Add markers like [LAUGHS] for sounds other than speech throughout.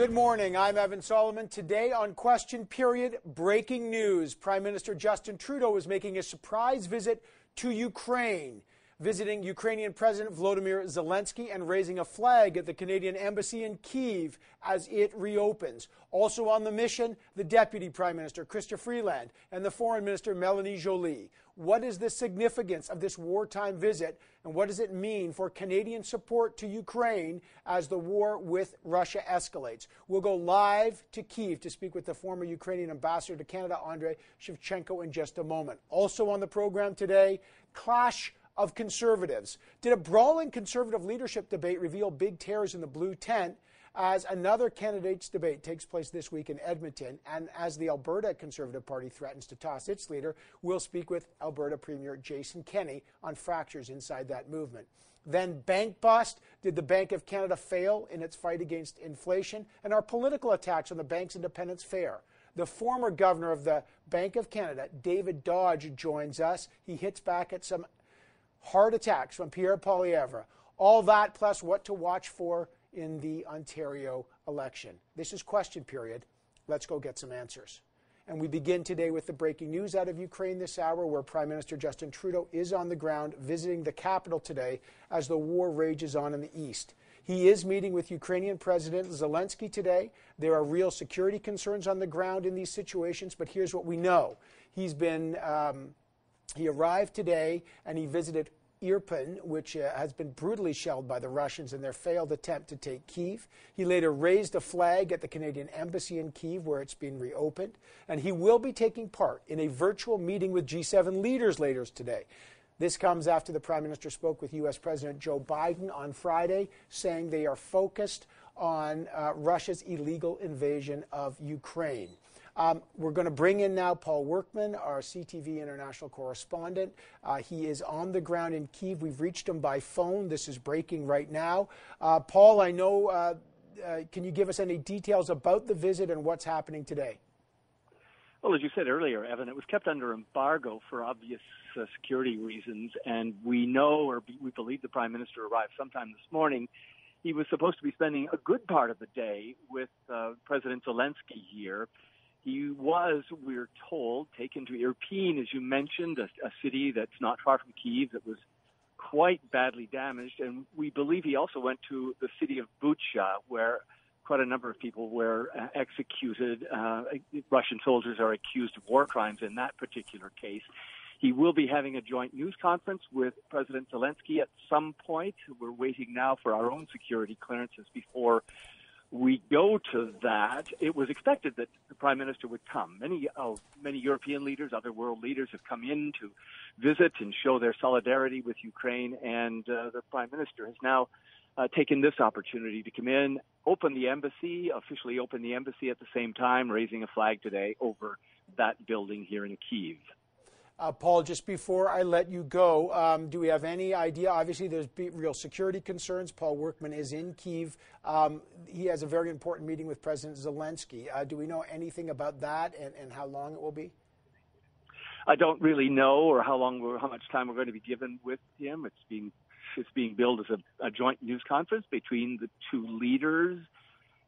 Good morning. I'm Evan Solomon. Today on Question Period, breaking news. Prime Minister Justin Trudeau is making a surprise visit to Ukraine, visiting Ukrainian President Volodymyr Zelensky and raising a flag at the Canadian Embassy in Kiev as it reopens. Also on the mission, the Deputy Prime Minister Chrystia Freeland and the Foreign Minister Melanie Joly. What is the significance of this wartime visit, and what does it mean for Canadian support to Ukraine as the war with Russia escalates? We'll go live to Kiev to speak with the former Ukrainian ambassador to Canada, Andrei Shevchenko, in just a moment. Also on the program today, clash of conservatives. Did a brawling conservative leadership debate reveal big tears in the blue tent? As another candidates debate takes place this week in Edmonton, and as the Alberta Conservative Party threatens to toss its leader, we'll speak with Alberta Premier Jason Kenney on fractures inside that movement. Then bank bust. Did the Bank of Canada fail in its fight against inflation? And are political attacks on the bank's independence fair? The former governor of the Bank of Canada, David Dodge, joins us. He hits back at some hard attacks from Pierre Poilievre. All that plus what to watch for in the Ontario election. This is question period. Let's go get some answers. And we begin today with the breaking news out of Ukraine this hour, where Prime Minister Justin Trudeau is on the ground visiting the capital today as the war rages on in the east. He is meeting with Ukrainian President Zelensky today. There are real security concerns on the ground in these situations, but here's what we know. He's been, um, he arrived today and he visited Irpin, which uh, has been brutally shelled by the Russians in their failed attempt to take Kiev. He later raised a flag at the Canadian Embassy in Kiev, where it's been reopened. And he will be taking part in a virtual meeting with G7 leaders later today. This comes after the Prime Minister spoke with U.S. President Joe Biden on Friday, saying they are focused on uh, Russia's illegal invasion of Ukraine. Um, we're going to bring in now Paul Workman, our CTV international correspondent. Uh, he is on the ground in Kiev. We've reached him by phone. This is breaking right now. Uh, Paul, I know, uh, uh can you give us any details about the visit and what's happening today? Well, as you said earlier, Evan, it was kept under embargo for obvious uh, security reasons, and we know or we believe the Prime Minister arrived sometime this morning. He was supposed to be spending a good part of the day with uh, President Zelensky here. He was, we're told, taken to Irpin, as you mentioned, a, a city that's not far from Kiev that was quite badly damaged. And we believe he also went to the city of Bucha, where quite a number of people were uh, executed. Uh, Russian soldiers are accused of war crimes in that particular case. He will be having a joint news conference with President Zelensky at some point. We're waiting now for our own security clearances before we go to that, it was expected that the prime minister would come. Many uh, many European leaders, other world leaders, have come in to visit and show their solidarity with Ukraine, and uh, the prime minister has now uh, taken this opportunity to come in, open the embassy, officially open the embassy at the same time, raising a flag today over that building here in Kiev. Uh, Paul, just before I let you go, um, do we have any idea? Obviously, there's real security concerns. Paul Workman is in Kiev. Um, he has a very important meeting with President Zelensky. Uh, do we know anything about that and, and, how long it will be? I don't really know, or how long, how much time we're going to be given with him. It's being it's being billed as a, a joint news conference between the two leaders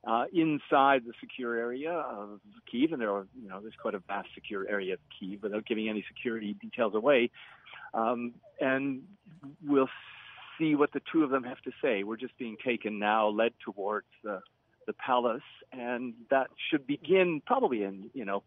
uh, inside the secure area of Kiev, and there are, you know, there's quite a vast secure area of Kiev without giving any security details away. Um, and we'll see what the two of them have to say. We're just being taken now, led towards the the palace, and that should begin probably in, you know,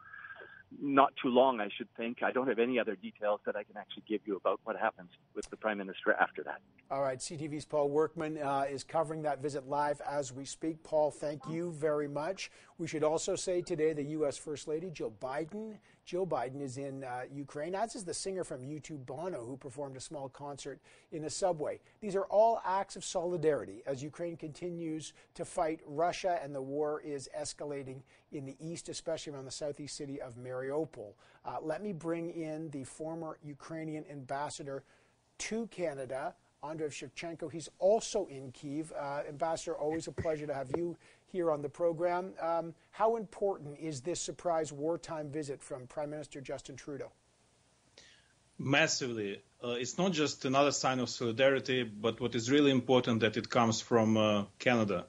not too long, I should think. I don't have any other details that I can actually give you about what happens with the Prime Minister after that. All right. CTV's Paul Workman uh, is covering that visit live as we speak. Paul, thank you very much. We should also say today the U.S. First Lady, Jill Biden. Jill Biden is in uh, Ukraine, as is the singer from U2, Bono, who performed a small concert in a subway. These are all acts of solidarity as Ukraine continues to fight Russia and the war is escalating in the east, especially around the southeast city of Mariupol. Uh, let me bring in the former Ukrainian ambassador to Canada. Andrei Shevchenko. He's also in Kiev. Uh, Ambassador, always a pleasure to have you here on the program. Um, how important is this surprise wartime visit from Prime Minister Justin Trudeau? Massively. Uh, it's not just another sign of solidarity, but what is really important that it comes from uh, Canada.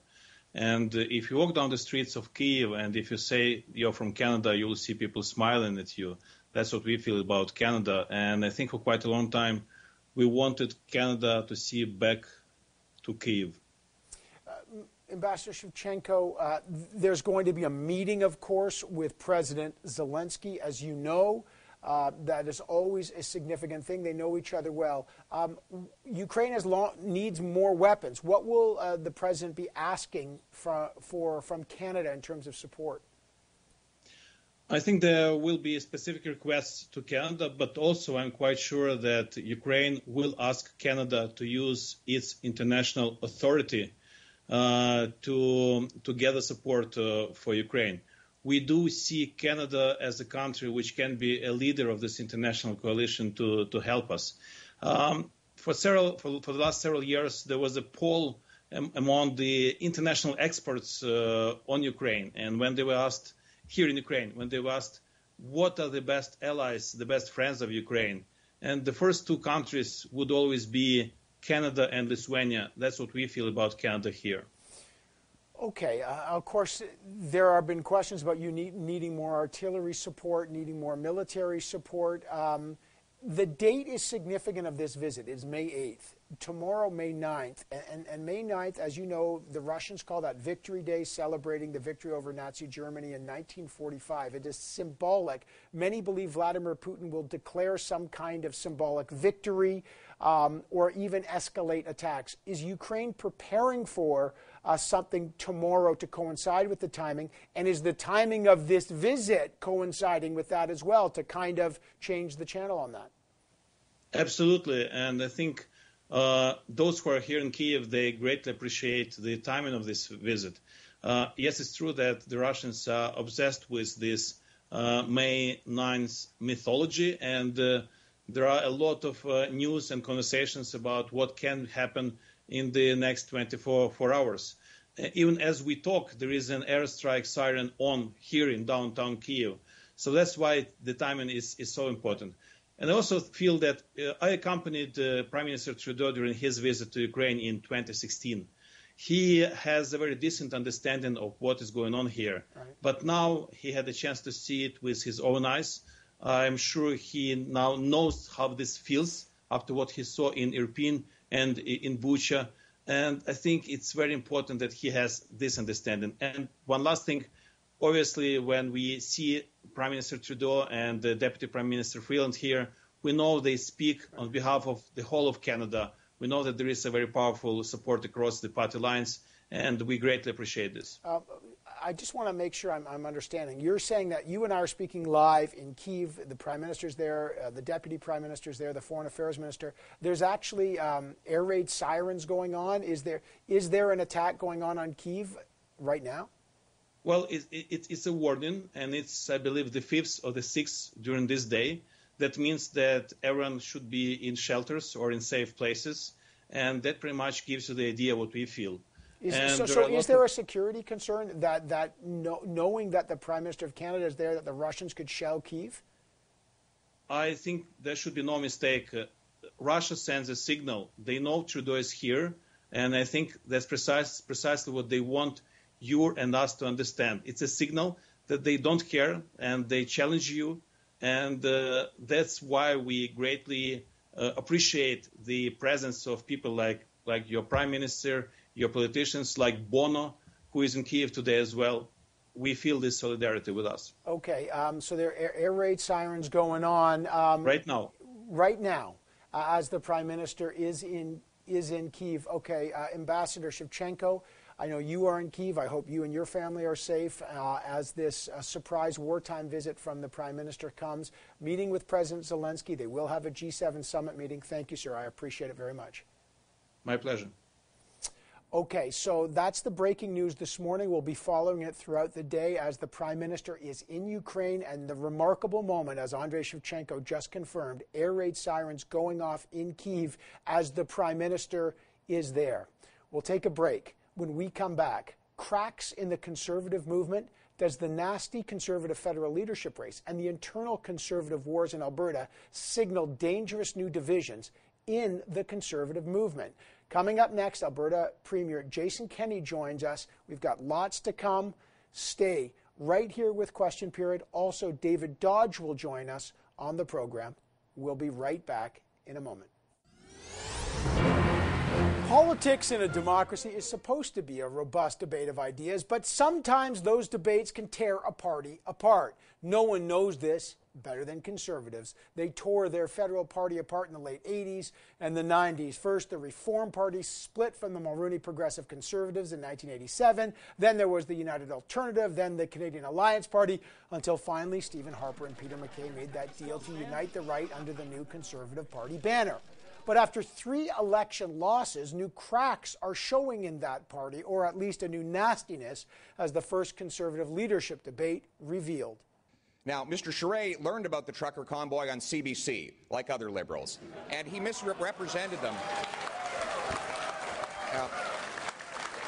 And uh, if you walk down the streets of Kiev and if you say you're from Canada, you will see people smiling at you. That's what we feel about Canada. And I think for quite a long time, we wanted Canada to see back to Kiev. Uh, Ambassador Shevchenko, uh, there's going to be a meeting, of course, with President Zelensky, as you know. Uh, that is always a significant thing. They know each other well. Um, Ukraine long, needs more weapons. What will uh, the president be asking for, for, from Canada in terms of support? I think there will be specific requests to Canada, but also I'm quite sure that Ukraine will ask Canada to use its international authority uh, to to gather support uh, for Ukraine we do see Canada as a country which can be a leader of this international coalition to, to help us. Um, for, several, for, for, the last several years, there was a poll among the international experts uh, on Ukraine. And when they were asked here in Ukraine, when they were asked what are the best allies, the best friends of Ukraine, and the first two countries would always be Canada and Lithuania. That's what we feel about Canada here. Okay, uh, of course, there have been questions about you need, needing more artillery support, needing more military support. Um, the date is significant of this visit. It's May 8th. Tomorrow, May 9th. And, and, May 9th, as you know, the Russians call that Victory Day, celebrating the victory over Nazi Germany in 1945. It is symbolic. Many believe Vladimir Putin will declare some kind of symbolic victory um, or even escalate attacks. Is Ukraine preparing for uh, something tomorrow to coincide with the timing? And is the timing of this visit coinciding with that as well to kind of change the channel on that? Absolutely. And I think uh, those who are here in Kiev, they greatly appreciate the timing of this visit. Uh, yes, it's true that the Russians are obsessed with this uh, May 9th mythology, and uh, there are a lot of uh, news and conversations about what can happen in the next 24 hours. Uh, even as we talk, there is an airstrike siren on here in downtown Kiev. So that's why the timing is, is so important. And I also feel that uh, I accompanied uh, Prime Minister Trudeau during his visit to Ukraine in 2016. He has a very decent understanding of what is going on here. Right. But now he had a chance to see it with his own eyes. I'm sure he now knows how this feels after what he saw in Irpin and in Bucha. And I think it's very important that he has this understanding. And one last thing, obviously, when we see Prime Minister Trudeau and the Deputy Prime Minister Freeland here, we know they speak on behalf of the whole of Canada. We know that there is a very powerful support across the party lines, and we greatly appreciate this. Uh, I just want to make sure I'm, I'm, understanding. You're saying that you and I are speaking live in Kiev. The prime minister's there, uh, the deputy prime minister's there, the foreign affairs minister. There's actually um, air raid sirens going on. Is there is there an attack going on on Kiev right now? Well, it, it, it's a warning, and it's I believe the fifth or the sixth during this day. That means that everyone should be in shelters or in safe places, and that pretty much gives you the idea what we feel. Is, so, so is there a security concern that, that no, knowing that the Prime Minister of Canada is there, that the Russians could shell Kiev? I think there should be no mistake. Uh, Russia sends a signal. They know Trudeau is here, and I think that's precise, precisely what they want you and us to understand. It's a signal that they don't care and they challenge you, and uh, that's why we greatly uh, appreciate the presence of people like like your Prime Minister your politicians like Bono, who is in Kiev today as well. We feel this solidarity with us. Okay, um, so there are air, air, raid sirens going on um, right now. Right now, uh, as the prime minister is in is in Kiev. Okay, uh, Ambassador Shevchenko, I know you are in Kiev. I hope you and your family are safe uh, as this uh, surprise wartime visit from the Prime Minister comes. Meeting with President Zelensky. They will have a G7 summit meeting. Thank you, sir. I appreciate it very much. My pleasure. Okay, so that's the breaking news this morning. We'll be following it throughout the day as the Prime Minister is in Ukraine and the remarkable moment, as Andrei Shevchenko just confirmed, air raid sirens going off in Kiev as the Prime Minister is there. We'll take a break. When we come back, cracks in the conservative movement. Does the nasty conservative federal leadership race and the internal conservative wars in Alberta signal dangerous new divisions in the conservative movement? Coming up next, Alberta Premier Jason Kenney joins us. We've got lots to come. Stay right here with Question Period. Also, David Dodge will join us on the program. We'll be right back in a moment. Politics in a democracy is supposed to be a robust debate of ideas, but sometimes those debates can tear a party apart. No one knows this better than conservatives. They tore their federal party apart in the late 80s and the 90s. First, the Reform Party split from the Mulroney Progressive Conservatives in 1987. Then there was the United Alternative, then the Canadian Alliance Party, until finally Stephen Harper and Peter MacKay made that deal to unite the right under the new Conservative Party banner. But after three election losses, new cracks are showing in that party, or at least a new nastiness, as the first conservative leadership debate revealed. Now, Mr. Charest learned about the trucker convoy on CBC, like other liberals, and he misrepresented them. Uh,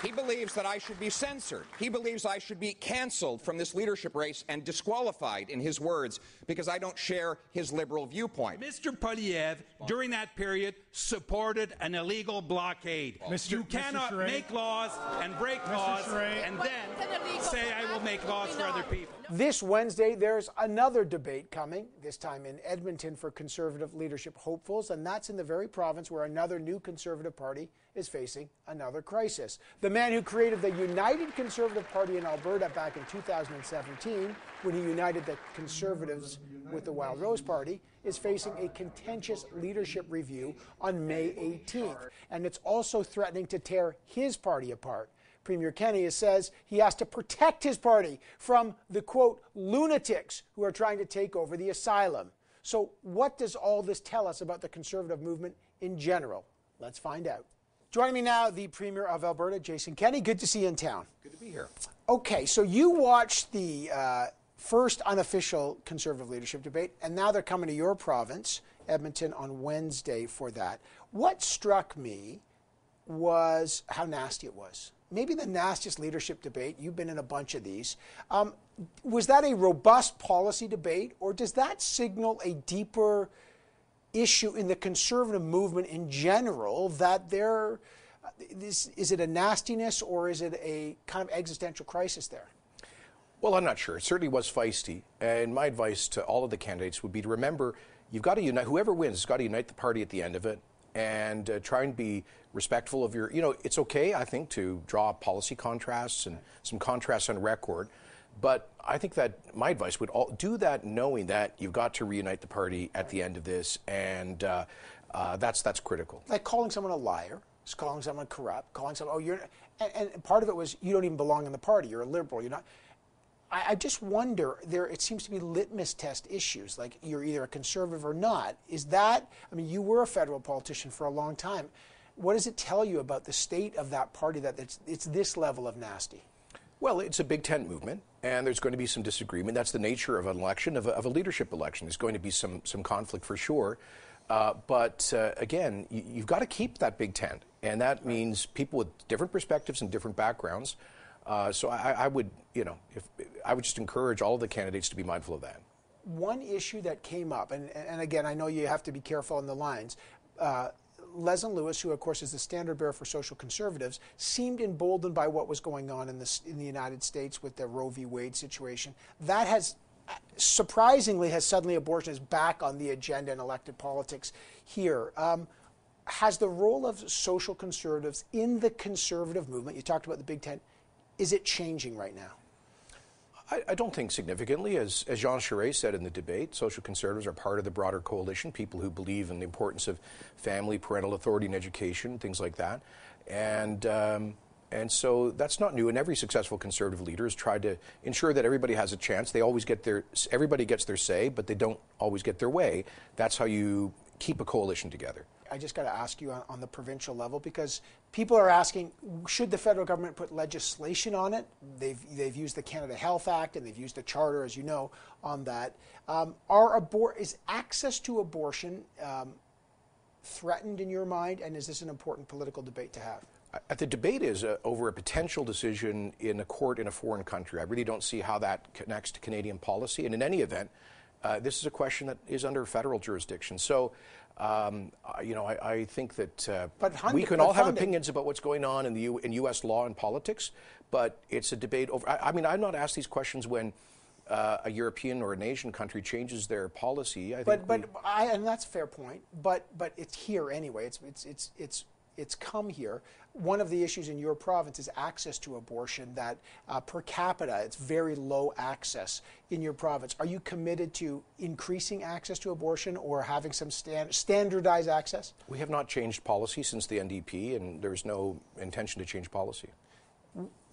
he believes that I should be censored. He believes I should be canceled from this leadership race and disqualified, in his words, because I don't share his liberal viewpoint. Mr. Poilievre, during that period, supported an illegal blockade. Mr. You cannot Mr. make laws and break Mr. laws Charest. and then say I will make laws for other people. This Wednesday, there's another debate coming, this time in Edmonton for conservative leadership hopefuls, and that's in the very province where another new conservative party is facing another crisis. The man who created the United Conservative Party in Alberta back in 2017, when he united the Conservatives with the Wild Rose Party, is facing a contentious leadership review on May 18th, and it's also threatening to tear his party apart. Premier Kenney says he has to protect his party from the quote lunatics who are trying to take over the asylum. So, what does all this tell us about the conservative movement in general? Let's find out. Joining me now, the Premier of Alberta, Jason Kenney. Good to see you in town. Good to be here. Okay, so you watched the uh, first unofficial conservative leadership debate, and now they're coming to your province, Edmonton, on Wednesday for that. What struck me was how nasty it was. Maybe the nastiest leadership debate. You've been in a bunch of these. Um, was that a robust policy debate, or does that signal a deeper issue in the conservative movement in general that there is, is it a nastiness or is it a kind of existential crisis there? Well, I'm not sure. It certainly was feisty. And my advice to all of the candidates would be to remember you've got to unite, whoever wins has got to unite the party at the end of it and uh, try and be respectful of your, you know, it's okay, I think, to draw policy contrasts and some contrasts on record. But I think that my advice would all, do that knowing that you've got to reunite the party at the end of this, and uh, uh, that's that's critical. Like calling someone a liar, calling someone corrupt, calling someone, oh, you're, and, and part of it was you don't even belong in the party. You're a liberal. You're not. I, I just wonder. There, it seems to be litmus test issues. Like you're either a conservative or not. Is that? I mean, you were a federal politician for a long time. What does it tell you about the state of that party that it's, it's this level of nasty? Well, it's a big tent movement, and there's going to be some disagreement. That's the nature of an election, of a, of a leadership election. There's going to be some, some conflict for sure. Uh, but uh, again, you, you've got to keep that big tent, and that means people with different perspectives and different backgrounds. Uh, so I, I, would, you know, if, I would just encourage all the candidates to be mindful of that. One issue that came up, and, and again, I know you have to be careful on the lines. Uh, Leslyn Lewis, who of course is the standard bearer for social conservatives, seemed emboldened by what was going on in the, in the United States with the Roe v. Wade situation. That has surprisingly has suddenly abortion is back on the agenda in elected politics here. Um, has the role of social conservatives in the conservative movement, you talked about the Big Tent, is it changing right now? I, I, don't think significantly. As, as Jean Charest said in the debate, social conservatives are part of the broader coalition, people who believe in the importance of family, parental authority, and education, things like that. And, um, and so that's not new. And every successful conservative leader has tried to ensure that everybody has a chance. They always get their, everybody gets their say, but they don't always get their way. That's how you keep a coalition together. I just got to ask you on, on, the provincial level because people are asking should the federal government put legislation on it? They've, they've used the Canada Health Act and they've used the charter, as you know, on that. Um, are abor- is access to abortion um, threatened in your mind, and is this an important political debate to have? The debate is uh, over a potential decision in a court in a foreign country. I really don't see how that connects to Canadian policy. And in any event, Uh, this is a question that is under federal jurisdiction. So, um, you know, I, I think that uh, but we can all have opinions about what's going on in the U- in U.S. law and politics, but it's a debate over. I, I mean, I'm not asked these questions when. Uh, a European or an Asian country changes their policy. I but but I, and that's a fair point. But but it's here anyway. It's it's it's it's it's come here. One of the issues in your province is access to abortion, that uh, per capita, it's very low access in your province. Are you committed to increasing access to abortion or having some stand, standardized access? We have not changed policy since the NDP, and there's no intention to change policy.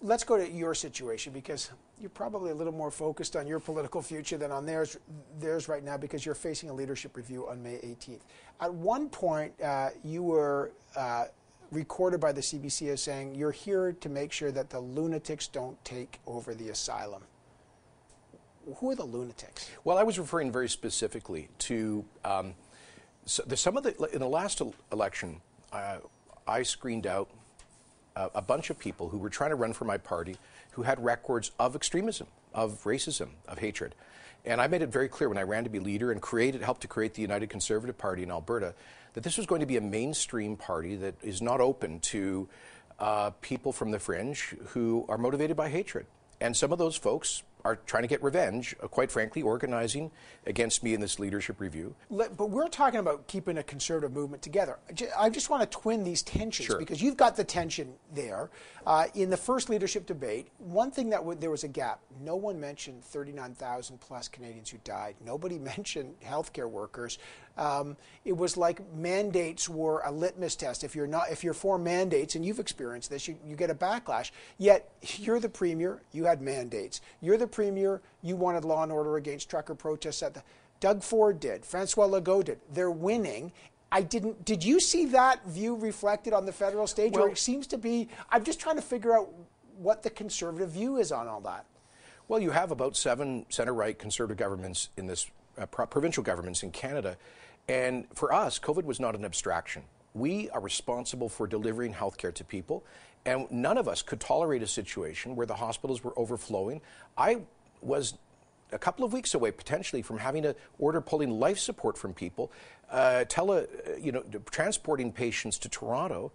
Let's go to your situation because you're probably a little more focused on your political future than on theirs, theirs right now because you're facing a leadership review on May 18th. At one point, uh, you were uh, recorded by the CBC as saying you're here to make sure that the lunatics don't take over the asylum. Who are the lunatics? Well, I was referring very specifically to um, so the, some of the in the last election. Uh, I screened out a bunch of people who were trying to run for my party who had records of extremism, of racism, of hatred. And I made it very clear when I ran to be leader and created, helped to create the United Conservative Party in Alberta that this was going to be a mainstream party that is not open to uh, people from the fringe who are motivated by hatred. And some of those folks are trying to get revenge, uh, quite frankly, organizing against me in this leadership review. But we're talking about keeping a conservative movement together. I just want to twin these tensions sure. because you've got the tension there. Uh, in the first leadership debate, one thing that w- there was a gap. No one mentioned 39,000 plus Canadians who died. Nobody [LAUGHS] mentioned healthcare workers. Um, it was like mandates were a litmus test. If you're not, if you're for mandates, and you've experienced this, you, you get a backlash. Yet [LAUGHS] you're the premier. You had mandates. You're the premier. You wanted law and order against trucker protests. At the, Doug Ford did. Francois Legault did. They're winning. I didn't. Did you see that view reflected on the federal stage? Well, or it seems to be. I'm just trying to figure out what the conservative view is on all that. Well, you have about seven center right conservative governments in this uh, provincial governments in Canada and for us, COVID was not an abstraction. We are responsible for delivering health care to people, and none of us could tolerate a situation where the hospitals were overflowing. I was a couple of weeks away potentially from having to order pulling life support from people, uh, tele, you know, transporting patients to Toronto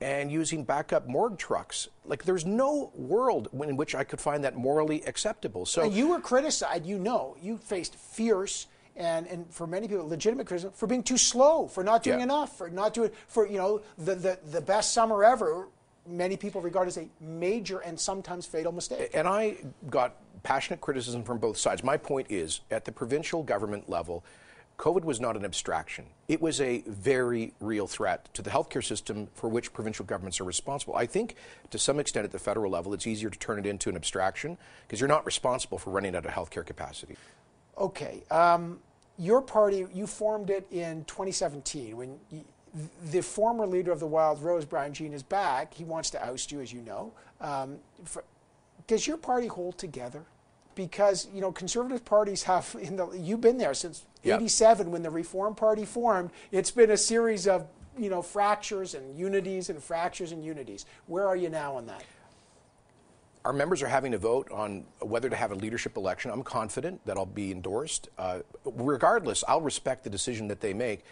and using backup morgue trucks. Like there's no world in which I could find that morally acceptable. So you were criticized. You know, you faced fierce and, and for many people, legitimate criticism for being too slow, for not doing yeah. enough, for not doing, for, you know, the, the, the best summer ever, many people regard as a major and sometimes fatal mistake. And I got passionate criticism from both sides. My point is, at the provincial government level, COVID was not an abstraction. It was a very real threat to the healthcare system for which provincial governments are responsible. I think to some extent at the federal level, it's easier to turn it into an abstraction because you're not responsible for running out of healthcare capacity. Okay. Um, your party, you formed it in 2017 when you, the former leader of the Wild Rose, Brian Jean, is back. He wants to oust you, as you know. Um, for, does your party hold together? Because you know, conservative parties have. [LAUGHS] In the, you've been there since '87 yep. when the Reform Party formed. It's been a series of you know fractures and unities and fractures and unities. Where are you now on that? Our members are having a vote on whether to have a leadership election. I'm confident that I'll be endorsed. Uh, regardless, I'll respect the decision that they make,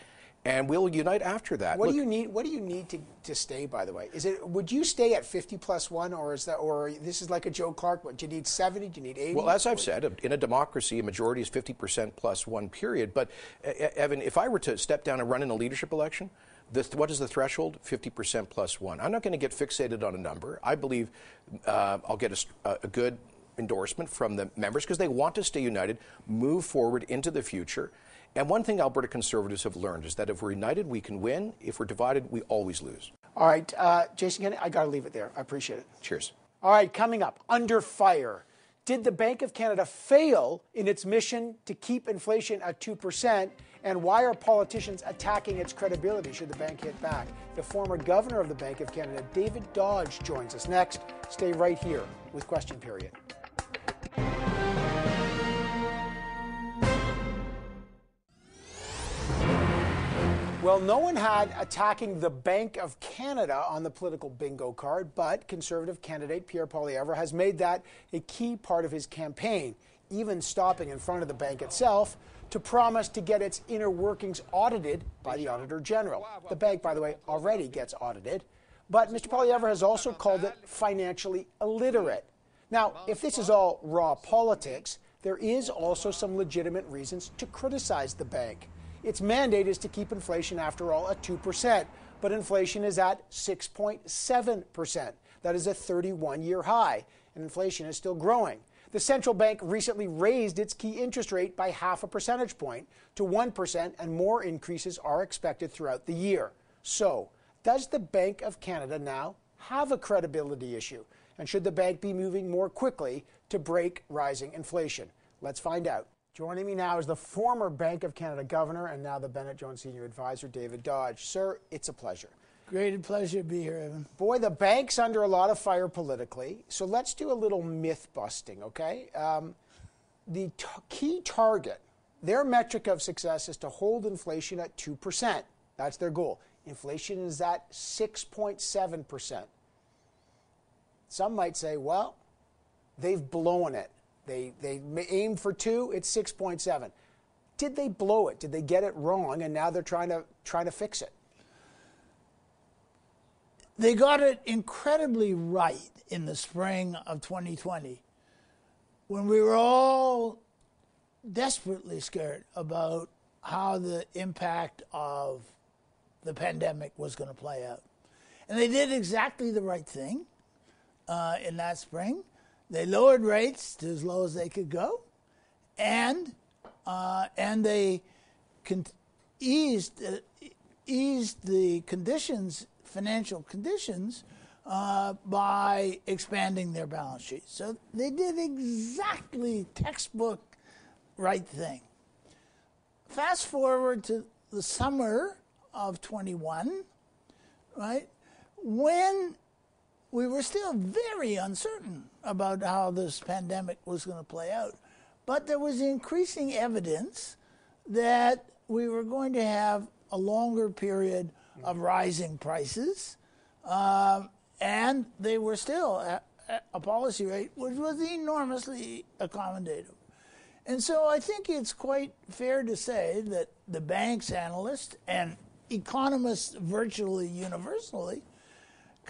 and we'll unite after that. What Look, do you need? What do you need to, to stay? By the way, is it would you stay at 50 plus one, or is that, or this is like a Joe Clark? What do you need 70? Do you need 80? Well, as I've said, in a democracy, a majority is 50 percent plus one. Period. But Evan, if I were to step down and run in a leadership election. The, what is the threshold? 50% plus one. I'm not going to get fixated on a number. I believe uh, I'll get a, a good endorsement from the members because they want to stay united, move forward into the future. And one thing Alberta Conservatives have learned is that if we're united, we can win. If we're divided, we always lose. All right, uh, Jason Kenney, I got to leave it there. I appreciate it. Cheers. All right, coming up, under fire. Did the Bank of Canada fail in its mission to keep inflation at 2%? And why are politicians attacking its credibility should the bank hit back? The former governor of the Bank of Canada, David Dodge, joins us next. Stay right here with Question Period. Well, no one had attacking the Bank of Canada on the political bingo card, but Conservative candidate Pierre Poilievre has made that a key part of his campaign, even stopping in front of the bank itself to promise to get its inner workings audited by the Auditor General. The bank, by the way, already gets audited. But Mr. Poilievre has also called it financially illiterate. Now, if this is all raw politics, there is also some legitimate reasons to criticize the bank. Its mandate is to keep inflation, after all, at 2%, but inflation is at 6.7%. That is a 31 year high, and inflation is still growing. The central bank recently raised its key interest rate by half a percentage point to 1%, and more increases are expected throughout the year. So, does the Bank of Canada now have a credibility issue? And should the bank be moving more quickly to break rising inflation? Let's find out. Joining me now is the former Bank of Canada governor and now the Bennett Jones senior advisor, David Dodge. Sir, it's a pleasure. Great pleasure to be here, Evan. Boy, the bank's under a lot of fire politically, so let's do a little myth busting, okay? Um, the key target, their metric of success is to hold inflation at 2%. That's their goal. Inflation is at 6.7%. Some might say, well, they've blown it. They, they aimed for 2, it's 6.7. Did they blow it? Did they get it wrong and now they're trying to trying to fix it? They got it incredibly right in the spring of 2020 when we were all desperately scared about how the impact of the pandemic was going to play out. And they did exactly the right thing uh, in that spring. They lowered rates to as low as they could go, and uh, and they con- eased uh, eased the conditions financial conditions uh, by expanding their balance sheet. So they did exactly textbook right thing. Fast forward to the summer of 21, right? When we were still very uncertain about how this pandemic was going to play out. But there was increasing evidence that we were going to have a longer period of rising prices, um, and they were still at, at a policy rate which was enormously accommodative. And so I think it's quite fair to say that the bank's analysts and economists virtually universally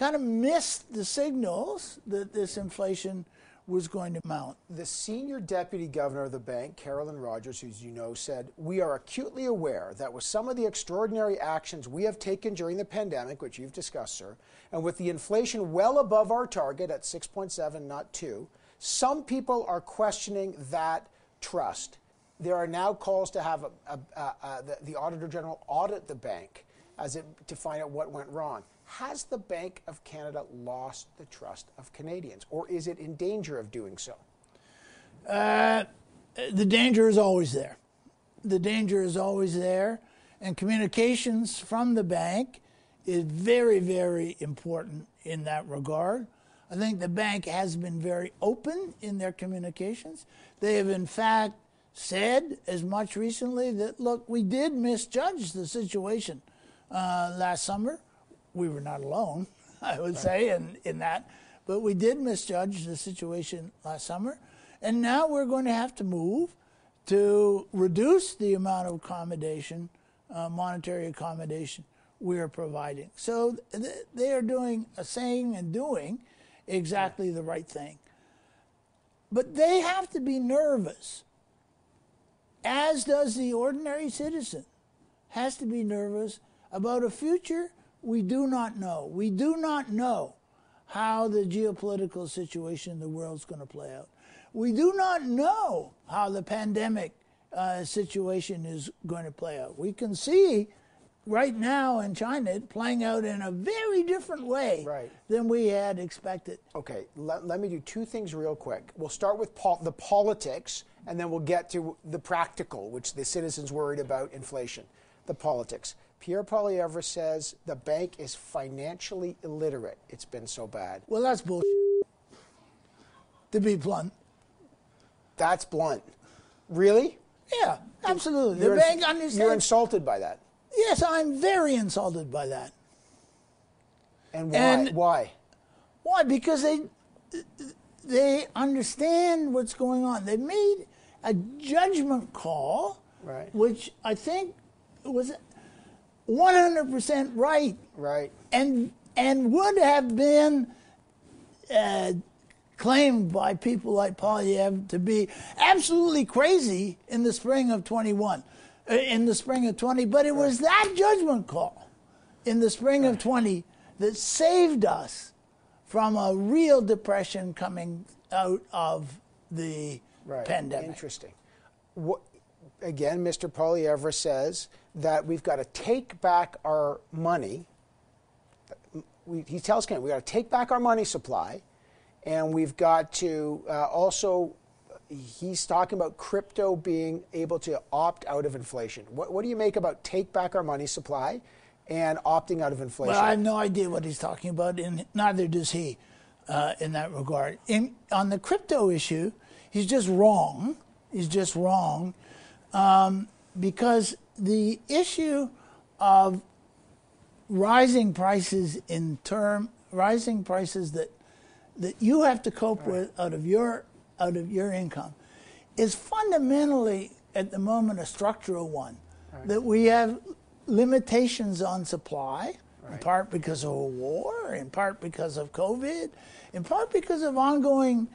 kind of missed the signals that this inflation was going to mount. The senior deputy governor of the bank, Carolyn Rogers, who you know, said, We are acutely aware that with some of the extraordinary actions we have taken during the pandemic, which you've discussed, sir, and with the inflation well above our target at 6.7, not 2, some people are questioning that trust. There are now calls to have a, a, a, the, the Auditor General audit the bank as it, to find out what went wrong. Has the Bank of Canada lost the trust of Canadians, or is it in danger of doing so? Uh, the danger is always there. The danger is always there, and communications from the bank is very, very important in that regard. I think the bank has been very open in their communications. They have, in fact, said as much recently that, look, we did misjudge the situation uh, last summer we were not alone, [LAUGHS] I would say, in, in that. But we did misjudge the situation last summer. And now we're going to have to move to reduce the amount of accommodation, uh, monetary accommodation we are providing. So th- they are doing, uh, saying and doing exactly the right thing. But they have to be nervous, as does the ordinary citizen, has to be nervous about a future we do not know. We do not know how the geopolitical situation in the world is going to play out. We do not know how the pandemic uh, situation is going to play out. We can see right now in China playing out in a very different way right. than we had expected. Okay, let, let me do two things real quick. We'll start with pol- the politics, and then we'll get to the practical, which the citizens worried about inflation. The politics. Pierre Poilievre says the bank is financially illiterate. It's been so bad. Well, that's bullshit. To be blunt. That's blunt. Really? Yeah, absolutely. You're the bank understands. You're insulted by that. Yes, I'm very insulted by that. And why? And- why? Why? Because they they understand what's going on. They made a judgment call Right. which I think was 100% right Right. and and would have been uh, claimed by people like Poilievre to be absolutely crazy in the spring of 21, uh, in the spring of 20. But it was that judgment call in the spring of 20 that saved us from a real depression coming out of the Right. pandemic. Interesting. What, again, Mr. Poilievre says that we've got to take back our money. We, he tells Canada we've got to take back our money supply, and we've got to uh, also. He's talking about crypto being able to opt out of inflation. What, what do you make about take back our money supply and opting out of inflation? Well, I have no idea what he's talking about, and neither does he uh, in that regard. In, on the crypto issue, he's just wrong. He's just wrong um, because the issue of rising prices in term rising prices that that you have to cope with out of your out of your income is fundamentally at the moment a structural one. That we have limitations on supply in part because of a war in part because of covid in part because of ongoing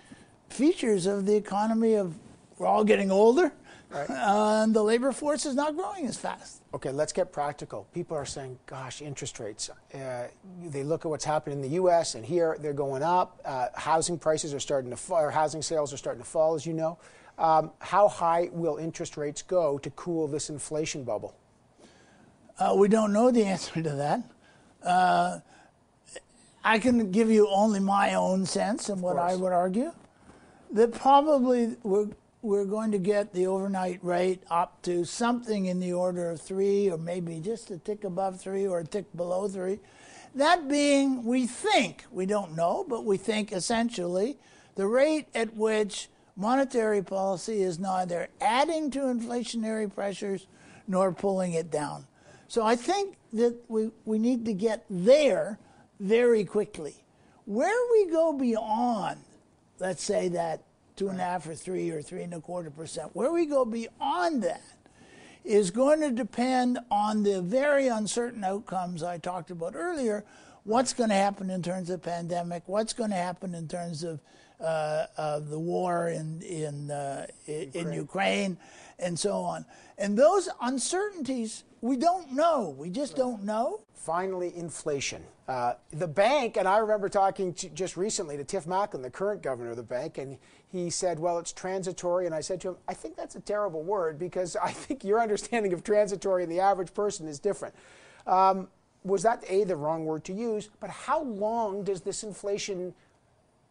features of the economy of we're all getting older uh, and the labor force is not growing as fast Okay, let's get practical. People are saying, gosh, interest rates. Uh, they look at what's happening in the U.S. and here they're going up. Uh, housing prices are starting to fall, or housing sales are starting to fall, as you know. Um, how high will interest rates go to cool this inflation bubble? Uh, we don't know the answer to that. Uh, I can give you only my own sense and what I would argue that probably we're, we're going to get the overnight rate up to something in the order of three, or maybe just a tick above three or a tick below three. That being, we think, we don't know, but we think essentially the rate at which monetary policy is neither adding to inflationary pressures nor pulling it down. So I think that we, we need to get there very quickly. Where we go beyond, let's say that two and a half or three or three and a quarter percent, where we go beyond that is going to depend on the very uncertain outcomes I talked about earlier. What's going to happen in terms of pandemic? What's going to happen in terms of uh, of the war in in uh, in Ukraine. Ukraine, and so on? And those uncertainties we don't know. We just don't know. Finally, inflation. Uh, the bank, and I remember talking to, just recently to Tiff Macklem, the current governor of the bank, and he said, well, it's transitory. And I said to him, I think that's a terrible word because [LAUGHS] I think your understanding of transitory and the average person is different. Um, was that, A, the wrong word to use? But how long does this inflation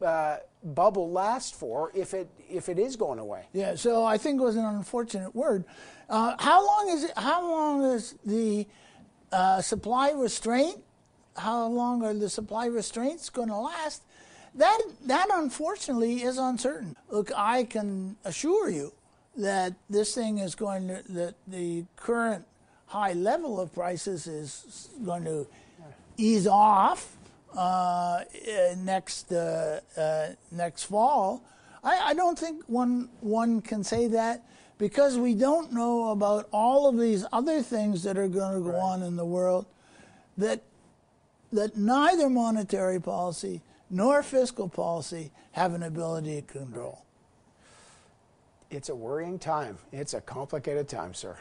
uh, bubble last for if it, if it is going away? Yeah, so I think it was an unfortunate word. Uh, how long is it? How long is the uh, supply restraint? How long are the supply restraints going to last? That that unfortunately is uncertain. Look, I can assure you that this thing is going to that the current high level of prices is going to ease off uh, eh, next uh, uh, next fall. I, I don't think one one can say that because we don't know about all of these other things that are going to go on in the world that that neither monetary policy nor fiscal policy have an ability to control. It's a worrying time. It's a complicated time, sir.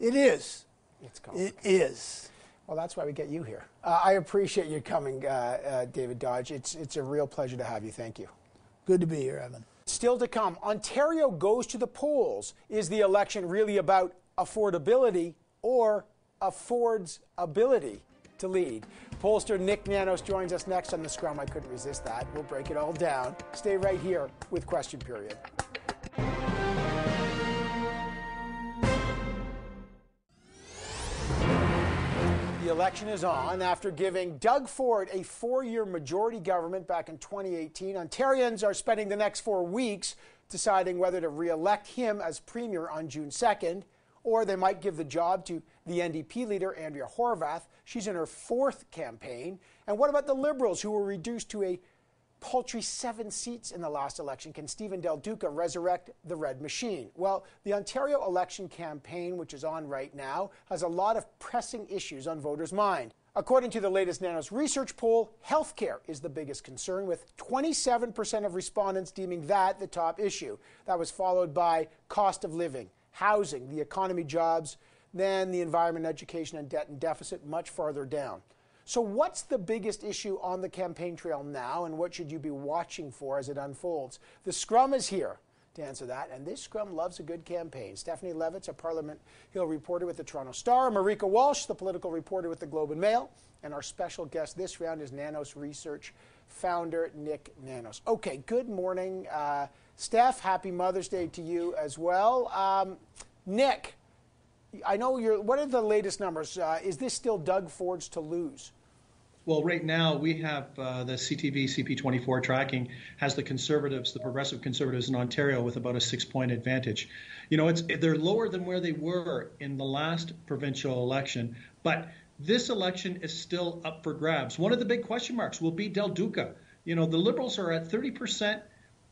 It is. It's complicated. It is. Well, that's why we get you here. Uh, I appreciate you coming, uh, uh, David Dodge. It's, it's a real pleasure to have you. Thank you. Good to be here, Evan. Still to come, Ontario goes to the polls. Is the election really about affordability or affords ability to lead? Pollster Nick Nanos joins us next on the Scrum. I couldn't resist that. We'll break it all down. Stay right here with Question Period. The election is on. After giving Doug Ford a four year majority government back in 2018, Ontarians are spending the next four weeks deciding whether to re elect him as Premier on June 2nd, or they might give the job to the NDP leader, Andrea Horwath. She's in her fourth campaign. And what about the Liberals, who were reduced to a paltry seven seats in the last election. Can Stephen Del Duca resurrect the red machine? Well, the Ontario election campaign, which is on right now, has a lot of pressing issues on voters' mind. According to the latest Nanos research poll, healthcare is the biggest concern, with 27% of respondents deeming that the top issue. That was followed by cost of living, housing, the economy, jobs, then the environment, education, and debt and deficit much farther down. So, what's the biggest issue on the campaign trail now, and what should you be watching for as it unfolds? The scrum is here to answer that, and this scrum loves a good campaign. Stephanie Levitz, a Parliament Hill reporter with the Toronto Star, Marieke Walsh, the political reporter with the Globe and Mail, and our special guest this round is Nanos Research founder Nick Nanos. Okay, good morning, uh, Steph. Happy Mother's Day to you as well. Um, Nick, I know you're. What are the latest numbers? Uh, is this still Doug Ford's to lose? Well, right now we have uh, the CTV CP24 tracking has the conservatives, the progressive conservatives in Ontario, with about a six-point advantage. You know, it's they're lower than where they were in the last provincial election, but this election is still up for grabs. One of the big question marks will be Del Duca. You know, the Liberals are at 30 percent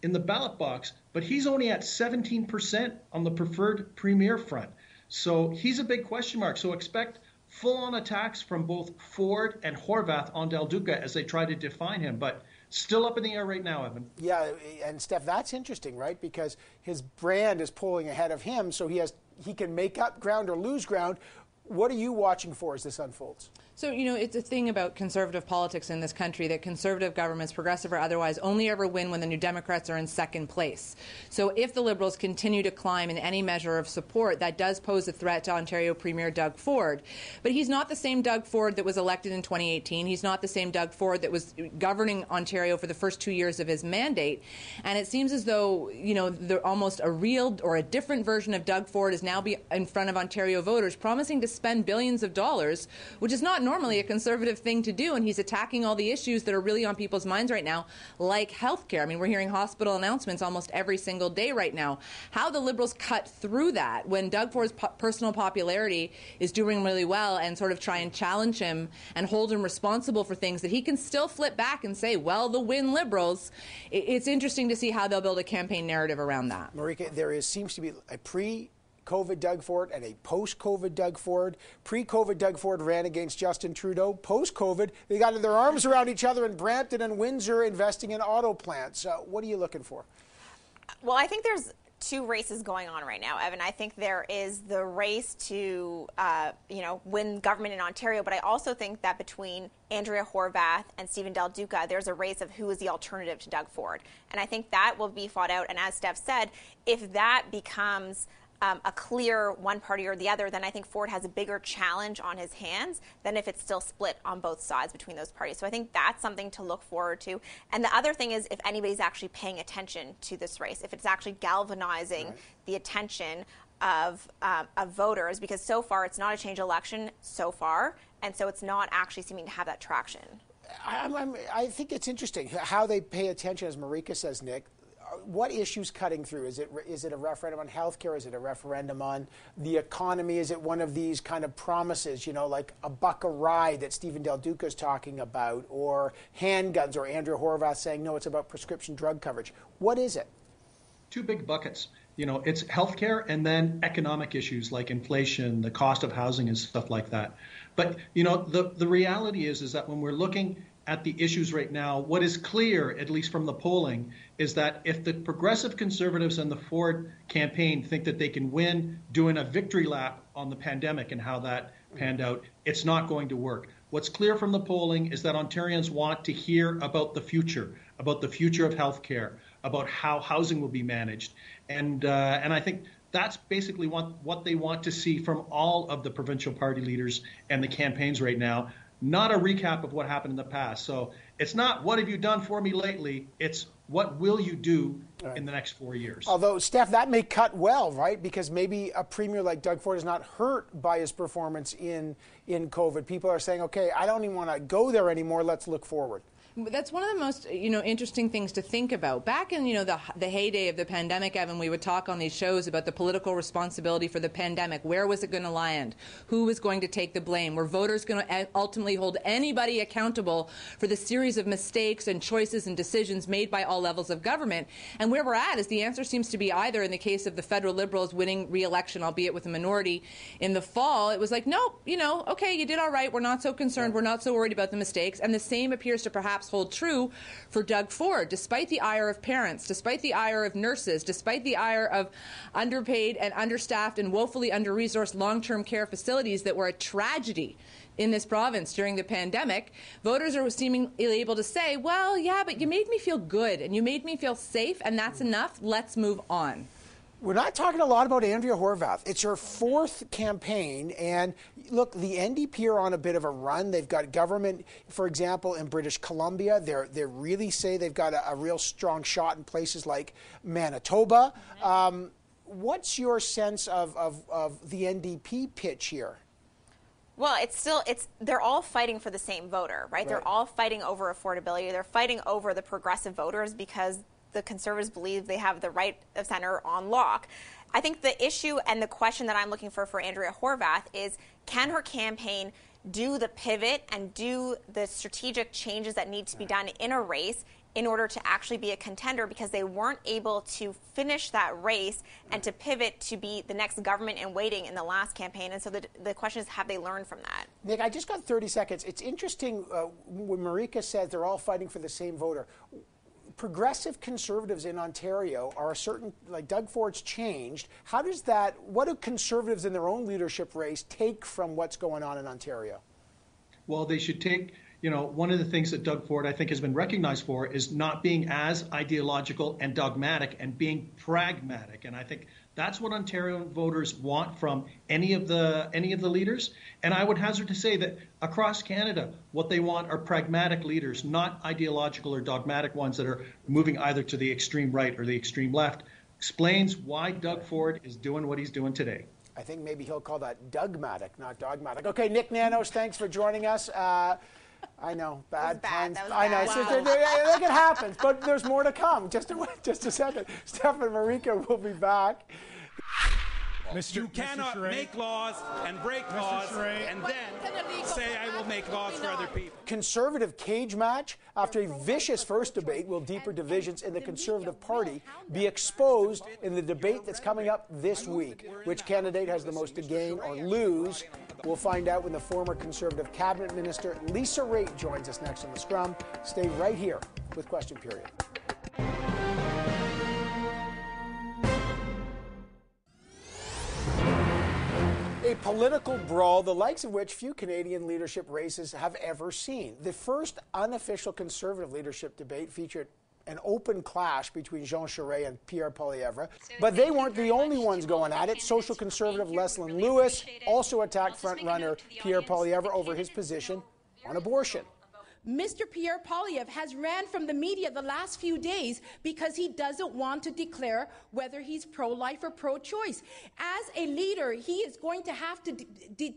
in the ballot box, but he's only at 17 percent on the preferred premier front. So he's a big question mark. So expect full on attacks from both Ford and Horwath on Del Duca as they try to define him. But still up in the air right now, Evan. Yeah, and Steph, that's interesting, right? Because his brand is pulling ahead of him, so he has he can make up ground or lose ground. What are you watching for as this unfolds? So, you know, it's a thing about conservative politics in this country that conservative governments, progressive or otherwise, only ever win when the New Democrats are in second place. So, if the Liberals continue to climb in any measure of support, that does pose a threat to Ontario Premier Doug Ford. But he's not the same Doug Ford that was elected in 2018. He's not the same Doug Ford that was governing Ontario for the first two years of his mandate. And it seems as though, you know, almost a real or a different version of Doug Ford is now be in front of Ontario voters, promising to spend billions of dollars, which is not normally a conservative thing to do, and he's attacking all the issues that are really on people's minds right now, like healthcare. I mean, we're hearing hospital announcements almost every single day right now. How the Liberals cut through that when Doug Ford's po- personal popularity is doing really well and sort of try and challenge him and hold him responsible for things that he can still flip back and say, well, the win Liberals. It's interesting to see how they'll build a campaign narrative around that. Marieke, there is seems to be a pre COVID Doug Ford and a post COVID Doug Ford. Pre COVID Doug Ford ran against Justin Trudeau. Post COVID, they got their arms around each other in Brampton and Windsor investing in auto plants. Uh, what are you looking for? Well, I think there's two races going on right now, Evan. I think there is the race to, uh, you know, win government in Ontario, but I also think that between Andrea Horwath and Stephen Del Duca, there's a race of who is the alternative to Doug Ford, and I think that will be fought out. And as Steph said, if that becomes um, a clear one party or the other, then I think Ford has a bigger challenge on his hands than if it's still split on both sides between those parties. So I think that's something to look forward to. And the other thing is if anybody's actually paying attention to this race, if it's actually galvanizing right. the attention of, um, of voters, because so far it's not a change election so far, and so it's not actually seeming to have that traction. I, I, think it's interesting how they pay attention, as Marieke says, Nick what issues cutting through? Is it is it a referendum on healthcare? Is it a referendum on the economy? Is it one of these kind of promises, you know, like a buck a ride that Stephen Del Duca is talking about, or handguns, or Andrea Horwath saying no, it's about prescription drug coverage? What is it? Two big buckets. You know, it's healthcare and then economic issues like inflation, the cost of housing, and stuff like that. But you know, the the reality is is that when we're looking at the issues right now, what is clear, at least from the polling, is that if the progressive conservatives and the Ford campaign think that they can win doing a victory lap on the pandemic and how that panned out, it's not going to work. What's clear from the polling is that Ontarians want to hear about the future, about the future of healthcare, about how housing will be managed, and uh, and I think that's basically what what they want to see from all of the provincial party leaders and the campaigns right now not a recap of what happened in the past. So it's not what have you done for me lately, it's what will you do right. in the next four years. Although, Steph, that may cut well, right? Because maybe a premier like Doug Ford is not hurt by his performance in, in COVID. People are saying, okay, I don't even want to go there anymore, let's look forward. That's one of the most you know interesting things to think about. Back in you know the the heyday of the pandemic, Evan, we would talk on these shows about the political responsibility for the pandemic. Where was it going to land? Who was going to take the blame? Were voters going to eh, ultimately hold anybody accountable for the series of mistakes and choices and decisions made by all levels of government? And where we're at is the answer seems to be either in the case of the federal Liberals winning re-election, albeit with a minority in the fall, it was like, nope, you know, okay, you did all right. We're not so concerned. We're not so worried about the mistakes. And the same appears to perhaps hold true for Doug Ford, despite the ire of parents, despite the ire of nurses, despite the ire of underpaid and understaffed and woefully under resourced long term care facilities that were a tragedy in this province during the pandemic, voters are seemingly able to say, well, yeah, but you made me feel good and you made me feel safe, and that's enough. Let's move on. We're not talking a lot about Andrea Horwath. It's her fourth campaign, and look, the NDP are on a bit of a run. They've got government, for example, in British Columbia. They're they really say they've got a, a, real strong shot in places like Manitoba. Um, what's your sense of, of, of the NDP pitch here? Well, it's still it's they're all fighting for the same voter, right? right? They're all fighting over affordability. They're fighting over the progressive voters because the conservatives believe they have the right of center on lock. I think the issue and the question that I'm looking for for Andrea Horwath is can her campaign do the pivot and do the strategic changes that need to be done in a race in order to actually be a contender because they weren't able to finish that race and to pivot to be the next government in waiting in the last campaign. And so the, the question is, have they learned from that? Nick, I just got 30 seconds. It's interesting uh, when Marieke says they're all fighting for the same voter progressive conservatives in Ontario are a certain, like Doug Ford's changed. How does that, what do conservatives in their own leadership race take from what's going on in Ontario? Well, they should take, you know, one of the things that Doug Ford, I think, has been recognized for is not being as ideological and dogmatic and being pragmatic. And I think that's what Ontario voters want from any of the any of the leaders. And I would hazard to say that across Canada, what they want are pragmatic leaders, not ideological or dogmatic ones that are moving either to the extreme right or the extreme left. Explains why Doug Ford is doing what he's doing today. I think maybe he'll call that Dougmatic, not dogmatic. Okay, Nick Nanos, thanks for joining us. Uh, I know, bad, bad. puns. I know. Wow. So, look, it happens, but there's more to come. Just a, [LAUGHS] just a second. Stefan Marieke will be back. Mr. You cannot Mr. make laws and break Mr. laws and then say I will make laws for other people. Conservative cage match after a vicious first debate will deeper divisions in the Conservative Party be exposed in the debate that's coming up this week. Which candidate has the most to gain or lose? We'll find out when the former Conservative Cabinet Minister Lisa Raitt joins us next on the Scrum. Stay right here with Question Period. A political brawl, the likes of which few Canadian leadership races have ever seen. The first unofficial Conservative leadership debate featured an open clash between Jean Charest and Pierre Poilievre. So but they weren't the only ones going at it. Social conservative Leslyn Lewis also attacked frontrunner Pierre Poilievre over his position on abortion. Mr. Pierre Poilievre has ran from the media the last few days because he doesn't want to declare whether he's pro-life or pro-choice. As a leader, he is going to have to de- de-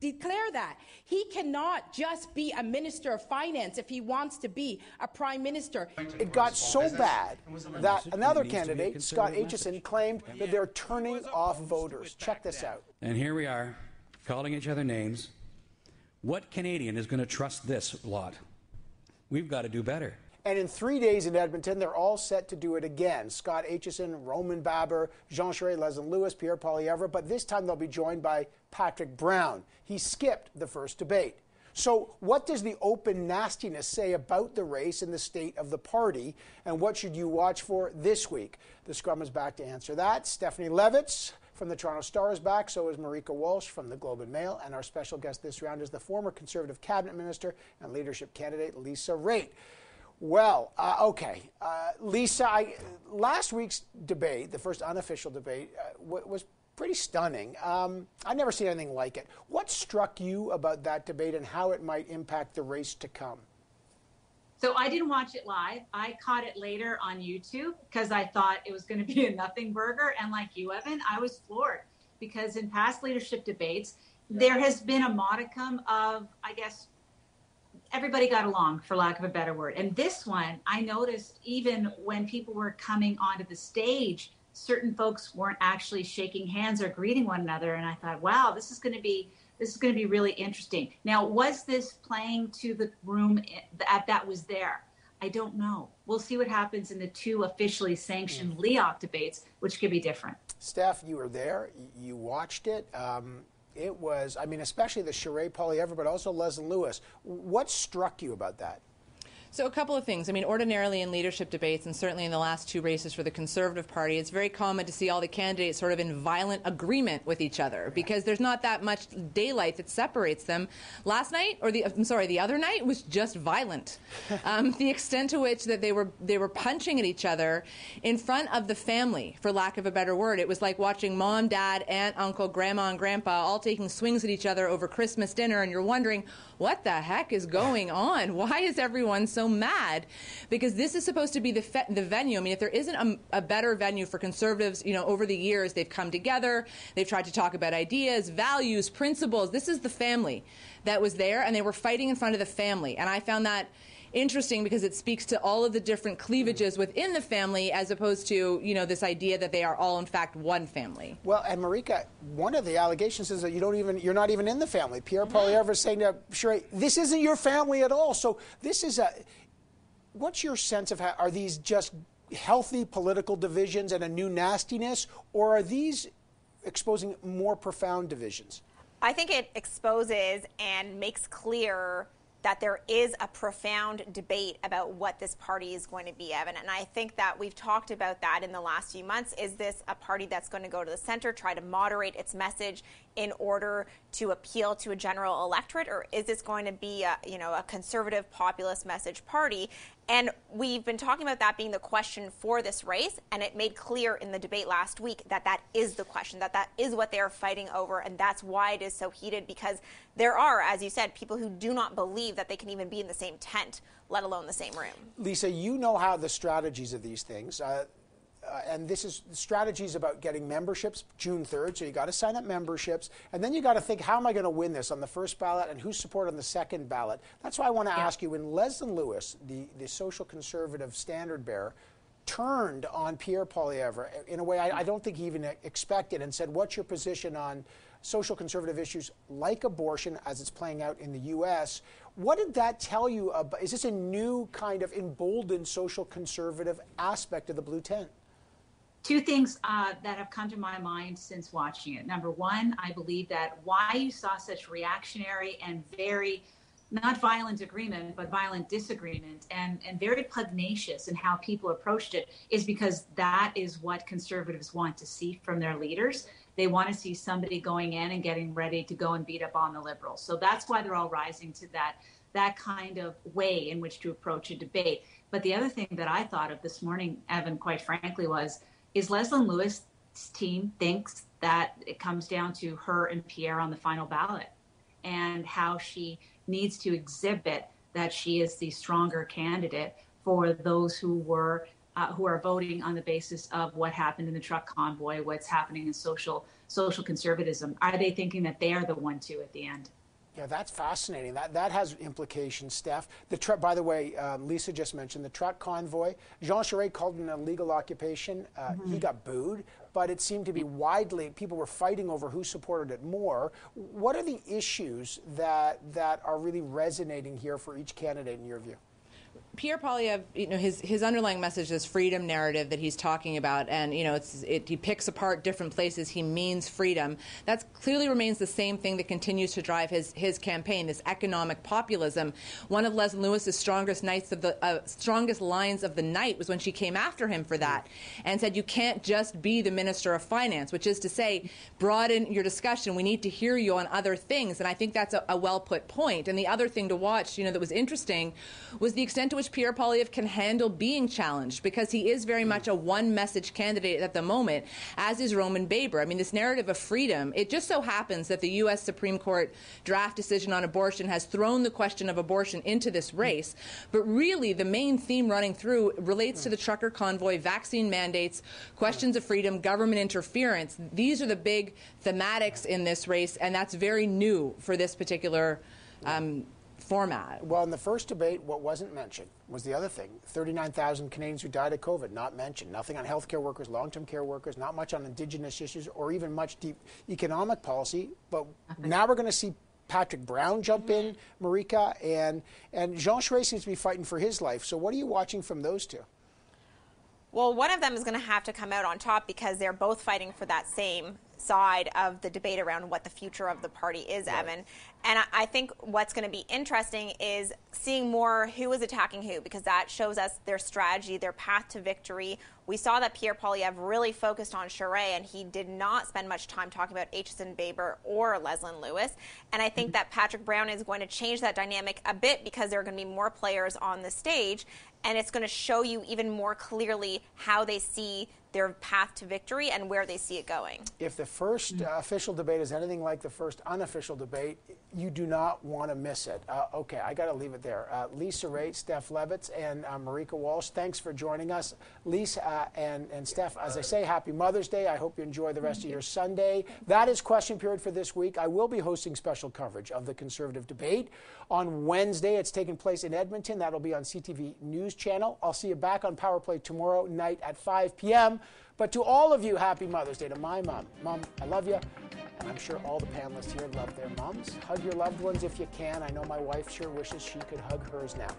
declare that. He cannot just be a minister of finance if he wants to be a prime minister. It got so bad that another candidate, Scott Aitchison, claimed that they're turning off voters. Check this out. And here we are, calling each other names, what Canadian is going to trust this lot? We've got to do better. And in three days in Edmonton, they're all set to do it again. Scott Aitchison, Roman Baber, Jean Charest, Leslyn Lewis, Pierre Poilievre, but this time they'll be joined by Patrick Brown. He skipped the first debate. So, what does the open nastiness say about the race and the state of the party? And what should you watch for this week? The scrum is back to answer that. Stephanie Levitz from the Toronto Star is back, so is Marieke Walsh from the Globe and Mail, and our special guest this round is the former Conservative cabinet minister and leadership candidate Lisa Raitt. Well, uh, okay, uh, Lisa. I, last week's debate, the first unofficial debate, uh, w- was pretty stunning. Um, I've never seen anything like it. What struck you about that debate and how it might impact the race to come? So I didn't watch it live. I caught it later on YouTube because I thought it was going to be a nothing burger. And like you, Evan, I was floored because in past leadership debates, there has been a modicum of, I guess, everybody got along, for lack of a better word. And this one, I noticed even when people were coming onto the stage, certain folks weren't actually shaking hands or greeting one another. And I thought, wow, this is going to be this is going to be really interesting. Now, was this playing to the room that that was there? I don't know. We'll see what happens in the two officially sanctioned mm. LEOC debates, which could be different. Steph, you were there. You watched it. Um, it was, I mean, especially the Charest Poilievre, but also Leslyn Lewis. What struck you about that? So, a couple of things. I mean, ordinarily in leadership debates, and certainly in the last two races for the Conservative Party, it's very common to see all the candidates sort of in violent agreement with each other because there's not that much daylight that separates them. Last night, or the I'm sorry, the other night was just violent. [LAUGHS] um, the extent to which that they were they were punching at each other in front of the family, for lack of a better word. It was like watching mom, dad, aunt, uncle, grandma, and grandpa all taking swings at each other over Christmas dinner, and you're wondering what the heck is going on? Why is everyone so mad? Because this is supposed to be the, fe- the venue. I mean, if there isn't a, a better venue for conservatives, you know, over the years, they've come together, they've tried to talk about ideas, values, principles. This is the family that was there, and they were fighting in front of the family. And I found that interesting because it speaks to all of the different cleavages within the family as opposed to, you know, this idea that they are all in fact one family. Well, and Marieke, one of the allegations is that you don't even you're not even in the family. Pierre mm-hmm. Poilievre is saying to Charest, this isn't your family at all. So this is a what's your sense of how are these just healthy political divisions and a new nastiness or are these exposing more profound divisions? I think it exposes and makes clear that there is a profound debate about what this party is going to be, Evan. And I think that we've talked about that in the last few months. Is this a party that's going to go to the center, try to moderate its message in order to appeal to a general electorate, or is this going to be a, you know, a conservative populist message party? And we've been talking about that being the question for this race, and it made clear in the debate last week that that is the question, that that is what they are fighting over, and that's why it is so heated because there are, as you said, people who do not believe that they can even be in the same tent, let alone the same room. Lisa, you know how the strategies of these things. Uh, uh, and this is strategies about getting memberships June 3rd. So you got to sign up memberships, and then you got to think, how am I going to win this on the first ballot, and who's support on the second ballot? That's why I want to yeah. ask you: when Leslyn Lewis, the the social conservative standard bearer, turned on Pierre Poilievre in a way I, I don't think he even expected, and said, "What's your position on?" social conservative issues like abortion as it's playing out in the U.S. What did that tell you about? Is this a new kind of emboldened social conservative aspect of the blue tent? Two things uh, that have come to my mind since watching it. Number one, I believe that why you saw such reactionary and very not violent agreement, but violent disagreement and, and very pugnacious in how people approached it is because that is what conservatives want to see from their leaders. They want to see somebody going in and getting ready to go and beat up on the liberals. So that's why they're all rising to that that kind of way in which to approach a debate. But the other thing that I thought of this morning, Evan, quite frankly, was is Leslyn Lewis' team thinks that it comes down to her and Pierre on the final ballot and how she needs to exhibit that she is the stronger candidate for those who were uh, who are voting on the basis of what happened in the truck convoy, what's happening in social social conservatism. Are they thinking that they are the one two at the end? Yeah, that's fascinating. That that has implications, Steph. The truck, by the way, um, Lisa just mentioned the truck convoy. Jean Charest called it an illegal occupation. Uh, mm-hmm. He got booed, but it seemed to be widely. People were fighting over who supported it more. What are the issues that that are really resonating here for each candidate in your view? Pierre Poilievre, you know, his his underlying message, this freedom narrative that he's talking about, and you know, it's it, he picks apart different places. He means freedom. That clearly remains the same thing that continues to drive his his campaign. This economic populism. One of Leslyn Lewis's strongest nights of the uh, strongest lines of the night was when she came after him for that, and said, "You can't just be the minister of finance," which is to say, broaden your discussion. We need to hear you on other things, and I think that's a, a well put point. And the other thing to watch, you know, that was interesting was the extent to which Pierre Poilievre can handle being challenged because he is very much a one message candidate at the moment, as is Roman Baber. I mean, this narrative of freedom, it just so happens that the U.S. Supreme Court draft decision on abortion has thrown the question of abortion into this race. But really, the main theme running through relates to the trucker convoy, vaccine mandates, questions of freedom, government interference. These are the big thematics in this race, and that's very new for this particular um, format. Well, in the first debate, what wasn't mentioned was the other thing 39,000 Canadians who died of COVID, not mentioned. Nothing on healthcare workers, long term care workers, not much on Indigenous issues, or even much deep economic policy. But now we're going to see Patrick Brown jump in, Marieke, and, and Jean Charest seems to be fighting for his life. So, what are you watching from those two? Well, one of them is going to have to come out on top because they're both fighting for that same side of the debate around what the future of the party is, right. Evan. And I think what's going to be interesting is seeing more who is attacking who, because that shows us their strategy, their path to victory. We saw that Pierre Poilievre really focused on Charest, and he did not spend much time talking about Aitchison Baber or Leslyn Lewis. And I think mm-hmm. that Patrick Brown is going to change that dynamic a bit because there are going to be more players on the stage, and it's going to show you even more clearly how they see their path to victory and where they see it going. If the first uh, official debate is anything like the first unofficial debate, you do not want to miss it. Uh, okay, I got to leave it there. Uh, Lisa Raitt, Steph Levitz, and uh, Marieke Walsh, thanks for joining us. Lisa uh, and, and Steph, as I say, happy Mother's Day. I hope you enjoy the rest of your Sunday. That is question period for this week. I will be hosting special coverage of the conservative debate on Wednesday. It's taking place in Edmonton. That'll be on CTV News Channel. I'll see you back on Power Play tomorrow night at 5 p.m. But to all of you, happy Mother's Day. To my mom. Mom, I love you. And I'm sure all the panelists here love their moms. Hug your loved ones if you can. I know my wife sure wishes she could hug hers now.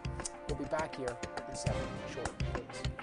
We'll be back here in seven short days.